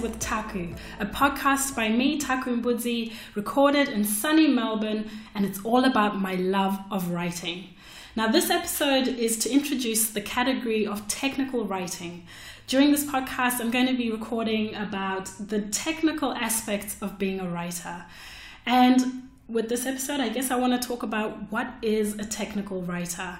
With Taku, a podcast by me, Taku Mbudzi, recorded in sunny Melbourne, and it's all about my love of writing. Now, this episode is to introduce the category of technical writing. During this podcast, I'm going to be recording about the technical aspects of being a writer. And with this episode, I guess I want to talk about what is a technical writer.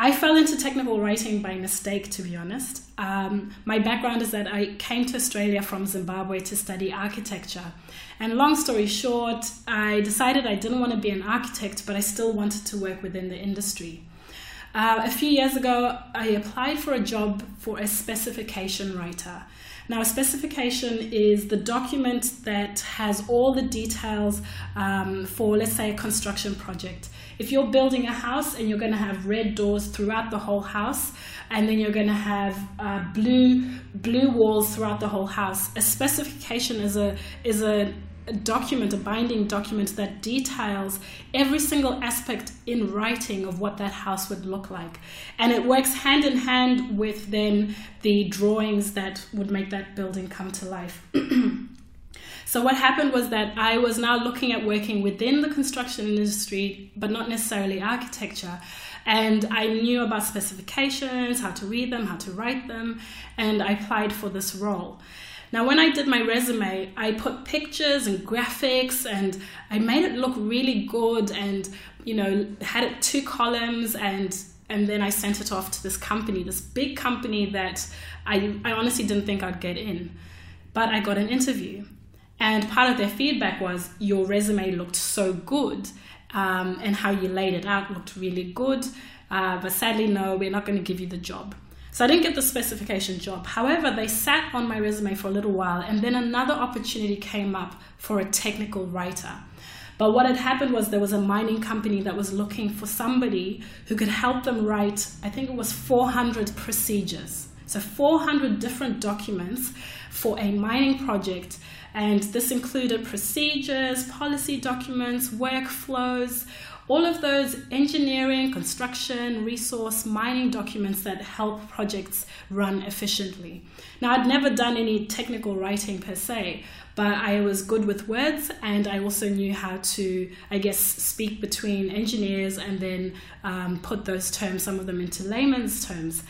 I fell into technical writing by mistake, to be honest. Um, my background is that I came to Australia from Zimbabwe to study architecture. And long story short, I decided I didn't want to be an architect, but I still wanted to work within the industry. Uh, a few years ago, I applied for a job for a specification writer. Now, a specification is the document that has all the details um, for, let's say, a construction project. If you're building a house and you're going to have red doors throughout the whole house, and then you're going to have uh, blue blue walls throughout the whole house, a specification is a is a a document, a binding document that details every single aspect in writing of what that house would look like. And it works hand in hand with then the drawings that would make that building come to life. so, what happened was that I was now looking at working within the construction industry, but not necessarily architecture. And I knew about specifications, how to read them, how to write them, and I applied for this role. Now, when I did my resume, I put pictures and graphics and I made it look really good and, you know, had it two columns and and then I sent it off to this company, this big company that I, I honestly didn't think I'd get in. But I got an interview. And part of their feedback was your resume looked so good um, and how you laid it out looked really good. Uh, but sadly, no, we're not going to give you the job. So I didn't get the specification job. However, they sat on my resume for a little while, and then another opportunity came up for a technical writer. But what had happened was there was a mining company that was looking for somebody who could help them write, I think it was 400 procedures. So 400 different documents for a mining project. And this included procedures, policy documents, workflows, all of those engineering, construction, resource, mining documents that help projects run efficiently. Now, I'd never done any technical writing per se, but I was good with words and I also knew how to, I guess, speak between engineers and then um, put those terms, some of them into layman's terms.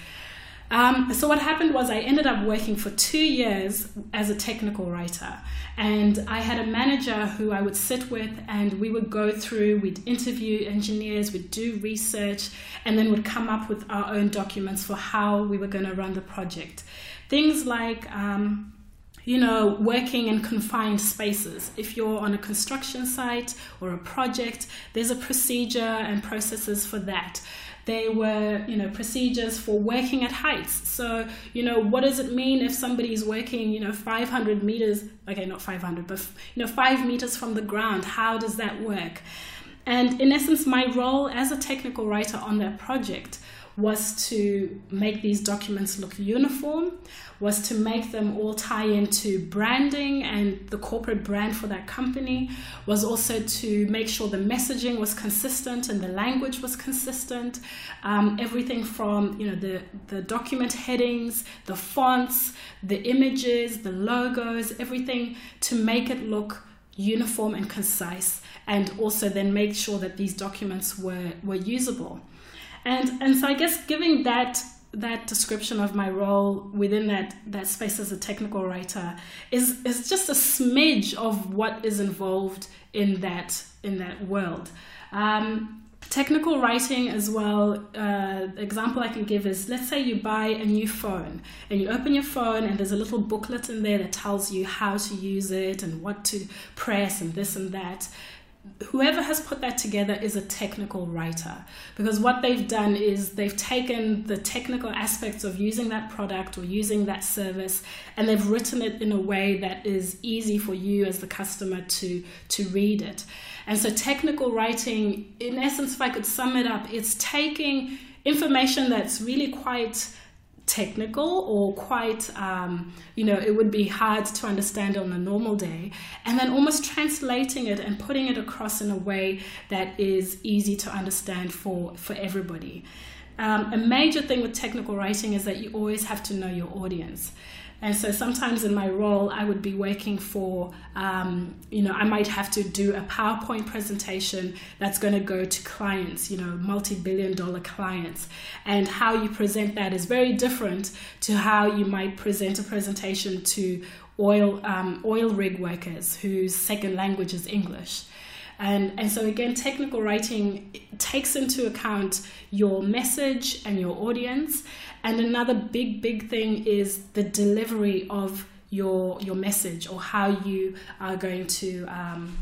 Um, so what happened was I ended up working for two years as a technical writer, and I had a manager who I would sit with, and we would go through, we'd interview engineers, we'd do research, and then would come up with our own documents for how we were going to run the project. Things like um, you know, working in confined spaces. If you're on a construction site or a project, there's a procedure and processes for that. There were, you know, procedures for working at heights. So, you know, what does it mean if somebody is working, you know, 500 meters, okay, not 500, but, you know, five meters from the ground? How does that work? And in essence, my role as a technical writer on that project was to make these documents look uniform, was to make them all tie into branding and the corporate brand for that company, was also to make sure the messaging was consistent and the language was consistent. Um, everything from you know the, the document headings, the fonts, the images, the logos, everything to make it look uniform and concise and also then make sure that these documents were, were usable. And and so I guess giving that that description of my role within that that space as a technical writer is is just a smidge of what is involved in that in that world. Um, technical writing as well uh, example i can give is let's say you buy a new phone and you open your phone and there's a little booklet in there that tells you how to use it and what to press and this and that whoever has put that together is a technical writer. Because what they've done is they've taken the technical aspects of using that product or using that service and they've written it in a way that is easy for you as the customer to to read it. And so technical writing in essence if i could sum it up it's taking information that's really quite technical or quite, um, you know, it would be hard to understand on a normal day, and then almost translating it and putting it across in a way that is easy to understand for, for everybody. um, a major thing with technical writing is that you always have to know your audience. And so sometimes in my role, I would be working for, um, you know, I might have to do a PowerPoint presentation that's going to go to clients, you know, multi billion dollar clients. And how you present that is very different to how you might present a presentation to oil, um, oil rig workers whose second language is English. And, and so, again, technical writing takes into account your message and your audience. And another big, big thing is the delivery of your, your message or how you are going to. Um,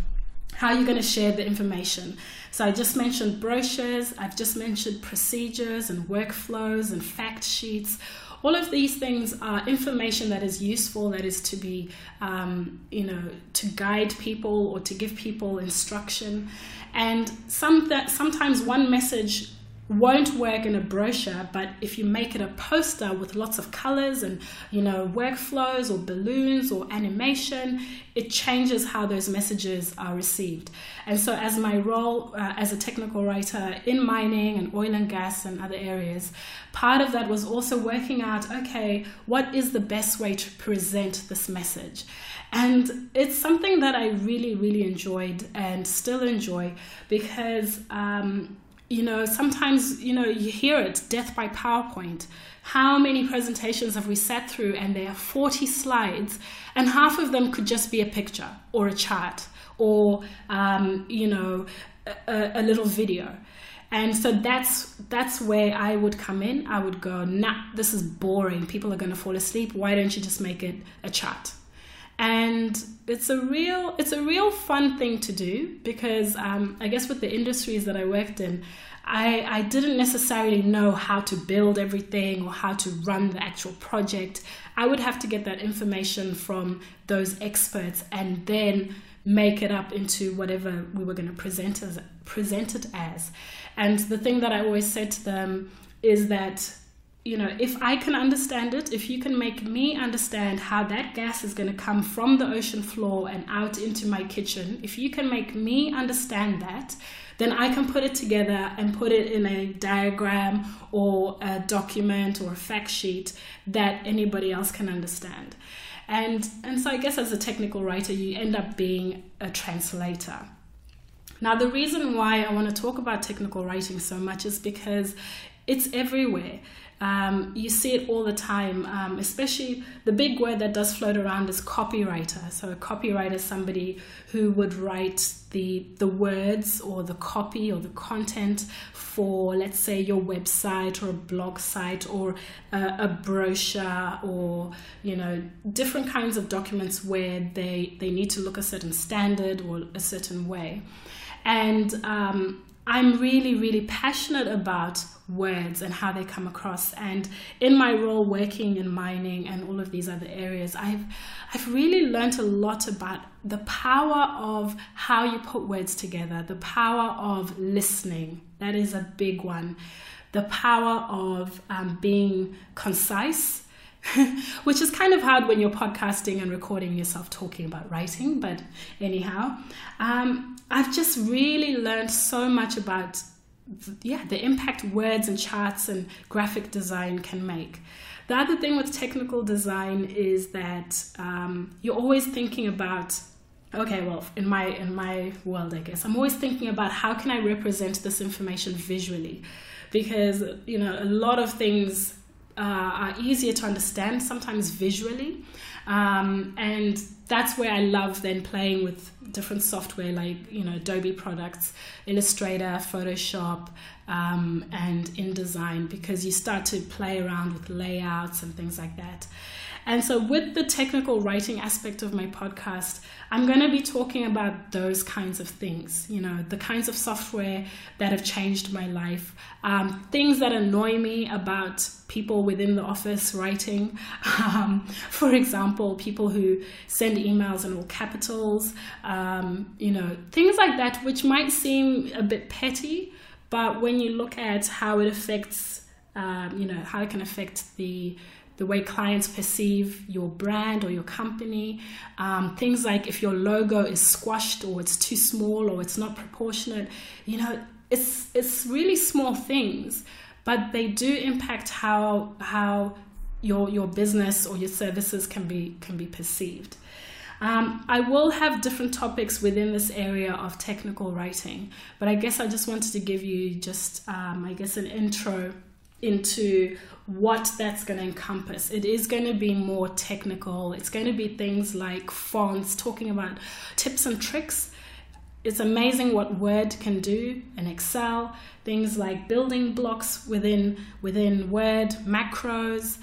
how you're going to share the information. So, I just mentioned brochures, I've just mentioned procedures and workflows and fact sheets all of these things are information that is useful, that is to be, um, you know, to guide people or to give people instruction. And some that sometimes one message won't work in a brochure, but if you make it a poster with lots of colors and you know workflows or balloons or animation, it changes how those messages are received. And so, as my role uh, as a technical writer in mining and oil and gas and other areas, part of that was also working out okay, what is the best way to present this message? And it's something that I really, really enjoyed and still enjoy because. Um, you know, sometimes, you know, you hear it death by PowerPoint. How many presentations have we sat through and there are 40 slides and half of them could just be a picture or a chart or, um, you know, a, a little video. And so that's that's where I would come in. I would go, nah, this is boring. People are going to fall asleep. Why don't you just make it a chart? And it's a real it's a real fun thing to do because um, I guess with the industries that I worked in, I, I didn't necessarily know how to build everything or how to run the actual project. I would have to get that information from those experts and then make it up into whatever we were going to present as present it as. And the thing that I always said to them is that you know, if I can understand it, if you can make me understand how that gas is going to come from the ocean floor and out into my kitchen, if you can make me understand that, then I can put it together and put it in a diagram or a document or a fact sheet that anybody else can understand. And, and so I guess as a technical writer, you end up being a translator. Now, the reason why I want to talk about technical writing so much is because it's everywhere. Um, you see it all the time, um, especially the big word that does float around is copywriter. So, a copywriter is somebody who would write the, the words or the copy or the content for, let's say, your website or a blog site or a, a brochure or, you know, different kinds of documents where they, they need to look a certain standard or a certain way. And um, I'm really, really passionate about words and how they come across. And in my role working in mining and all of these other areas, I've I've really learned a lot about the power of how you put words together, the power of listening. That is a big one. The power of um, being concise. which is kind of hard when you're podcasting and recording yourself talking about writing, but anyhow, um, I've just really learned so much about yeah, the impact words and charts and graphic design can make. The other thing with technical design is that um, you're always thinking about okay well in my in my world i guess i'm always thinking about how can i represent this information visually because you know a lot of things uh, are easier to understand sometimes visually um, and that's where I love then playing with different software like you know Adobe products, Illustrator, Photoshop, um, and InDesign because you start to play around with layouts and things like that. And so, with the technical writing aspect of my podcast, I'm going to be talking about those kinds of things, you know, the kinds of software that have changed my life, um, things that annoy me about people within the office writing. Um, for example, people who send emails in all capitals, um, you know, things like that, which might seem a bit petty, but when you look at how it affects, um, you know, how it can affect the the way clients perceive your brand or your company. Um, things like if your logo is squashed or it's too small or it's not proportionate, you know, it's it's really small things, but they do impact how how your your business or your services can be can be perceived. Um, I will have different topics within this area of technical writing, but I guess I just wanted to give you just, um, I guess, an intro into what that's going to encompass. It is going to be more technical. It's going to be things like fonts, talking about tips and tricks. It's amazing what Word can do in Excel. Things like building blocks within within Word, macros.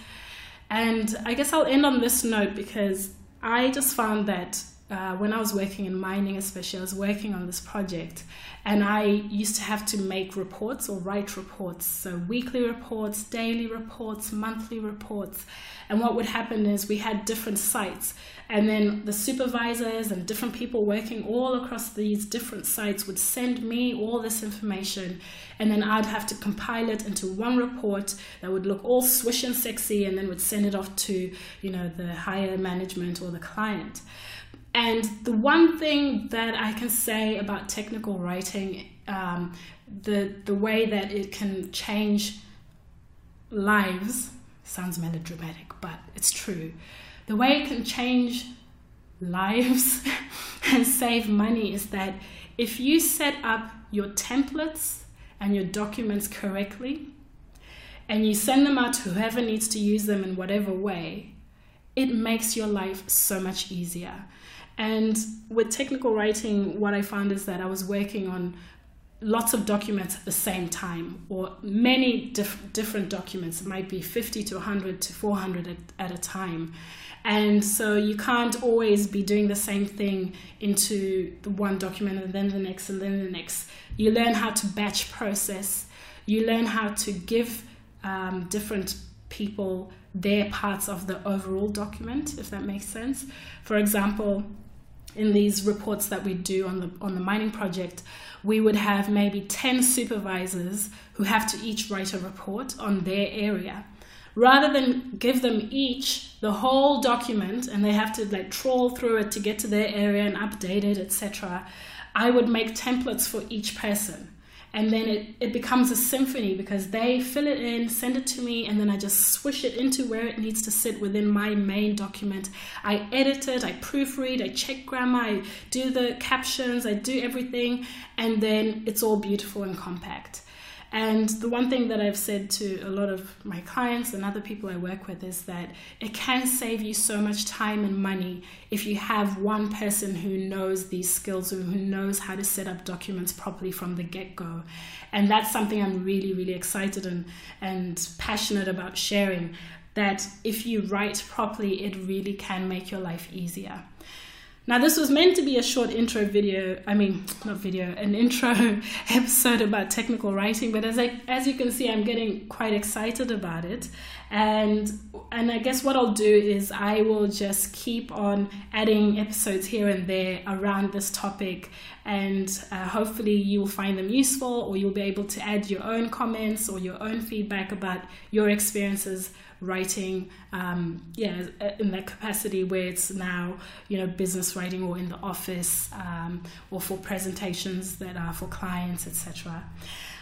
And I guess I'll end on this note because I just found that uh, when I was working in mining, especially, I was working on this project and I used to have to make reports or write reports. So, weekly reports, daily reports, monthly reports. And what would happen is we had different sites, and then the supervisors and different people working all across these different sites would send me all this information, and then I'd have to compile it into one report that would look all swish and sexy, and then would send it off to you know the higher management or the client. And the one thing that I can say about technical writing, um, the the way that it can change lives sounds melodramatic, but it's true. The way it can change lives and save money is that if you set up your templates and your documents correctly, and you send them out to whoever needs to use them in whatever way, it makes your life so much easier. And with technical writing, what I found is that I was working on lots of documents at the same time, or many diff- different documents. It might be 50 to 100 to 400 at, at a time. And so you can't always be doing the same thing into the one document and then the next and then the next. You learn how to batch process, you learn how to give um, different people their parts of the overall document, if that makes sense. For example, in these reports that we do on the on the mining project, we would have maybe 10 supervisors who have to each write a report on their area. Rather than give them each the whole document and they have to like trawl through it to get to their area and update it, etc., I would make templates for each person and then it, it becomes a symphony because they fill it in, send it to me, and then I just swish it into where it needs to sit within my main document. I edit it, I proofread, I check grammar, I do the captions, I do everything, and then it's all beautiful and compact. And the one thing that I've said to a lot of my clients and other people I work with is that it can save you so much time and money if you have one person who knows these skills, who knows how to set up documents properly from the get go. And that's something I'm really, really excited and, and passionate about sharing. That if you write properly, it really can make your life easier. Now, this was meant to be a short intro video, I mean, not video, an intro episode about technical writing, but as, I, as you can see, I'm getting quite excited about it. And, and I guess what I'll do is I will just keep on adding episodes here and there around this topic, and uh, hopefully you'll find them useful, or you'll be able to add your own comments or your own feedback about your experiences writing, um, yeah, in that capacity where it's now, you know, business writing or in the office um, or for presentations that are for clients, etc.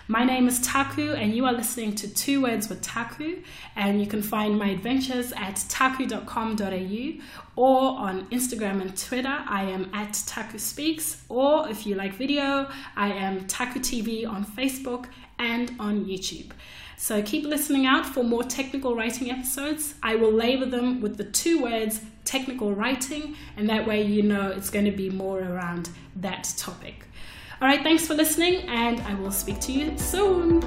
My name is Taku, and you are listening to Two Words with Taku. And you can find my adventures at taku.com.au or on Instagram and Twitter. I am at Taku Speaks, or if you like video, I am Taku TV on Facebook and on YouTube. So keep listening out for more technical writing episodes. I will label them with the two words technical writing, and that way you know it's going to be more around that topic. All right, thanks for listening, and I will speak to you soon.